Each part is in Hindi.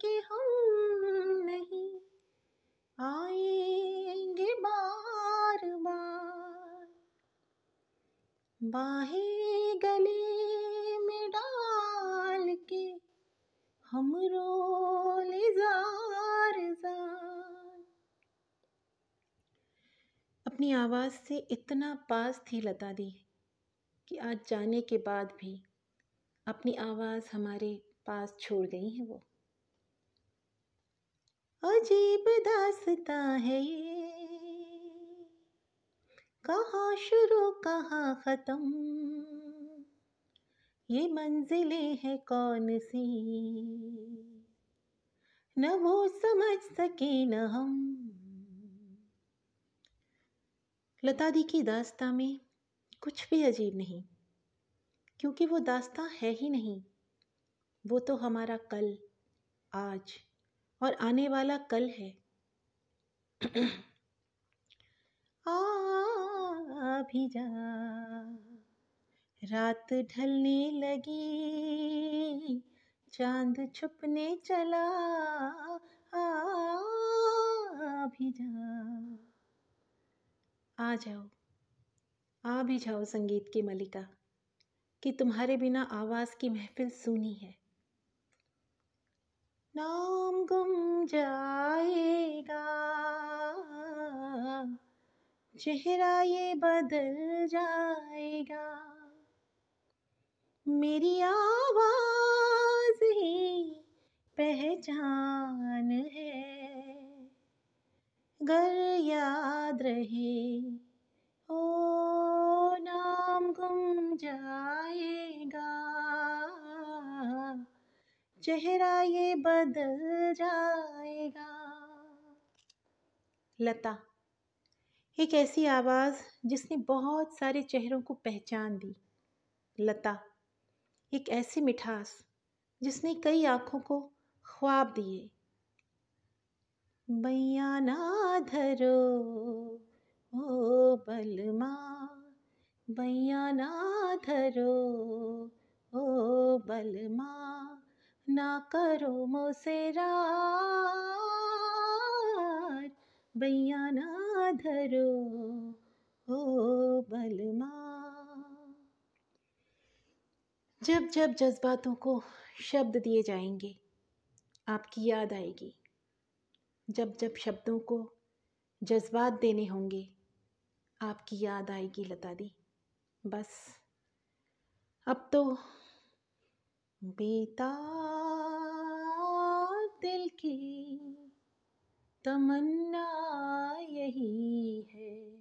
कि हम नहीं आएँगे बार बार। बाहें गले में डाल के हम रोले जार जार। अपनी आवाज़ से इतना पास थी लता दी कि आज जाने के बाद भी अपनी आवाज़ हमारे पास छोड़ गई है वो। अजीब दासता है ये। कहाँ शुरू, कहाँ ख़त्म? ये मंजिलें हैं कौन सी? न वो समझ सके न हम। लता दी की दास्ता में कुछ भी अजीब नहीं। क्योंकि वो दास्ता है ही नहीं। वो तो हमारा कल, आज और आने वाला कल है। आ भी जा। रात ढलने लगी, चाँद छुपने चला। आ भी जा। आ जाओ, आ भी जाओ संगीत की मलिका कि तुम्हारे बिना आवाज़ की महफिल सुनी है। नाम गुम जाएगा। चेहरा ये बदल जाएगा। मेरी आवाज़ ही पहचान है। गर याद रहे ओ गुम जाएगा। चेहरा ये बदल जाएगा। लता, एक ऐसी आवाज़ जिसने बहुत सारे चेहरों को पहचान दी। लता, एक ऐसी मिठास जिसने कई आँखों को ख्वाब दिए। मैया ना धरो, ओ बलमा। बैया ना धरो ओ बलमा ना करो मोसेरा बैया ना धरो ओ बलमा जब जब जज्बातों को शब्द दिए जाएँगे, आपकी याद आएगी। जब जब शब्दों को जज्बात देने होंगे, आपकी याद आएगी लता दी। बस। अब तो बेता दिल की तमन्ना यही है।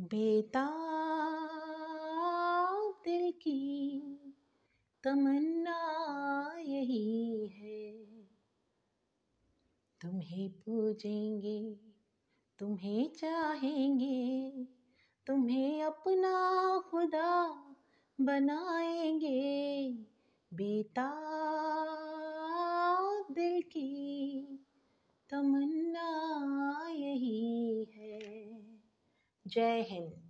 बेता दिल की तमन्ना यही है। तुम्हें पूजेंगे, तुम्हें चाहेंगे तुम्हें अपना खुदा बनाएँगे। बेटा दिल की तमन्ना यही है। जय हिंद।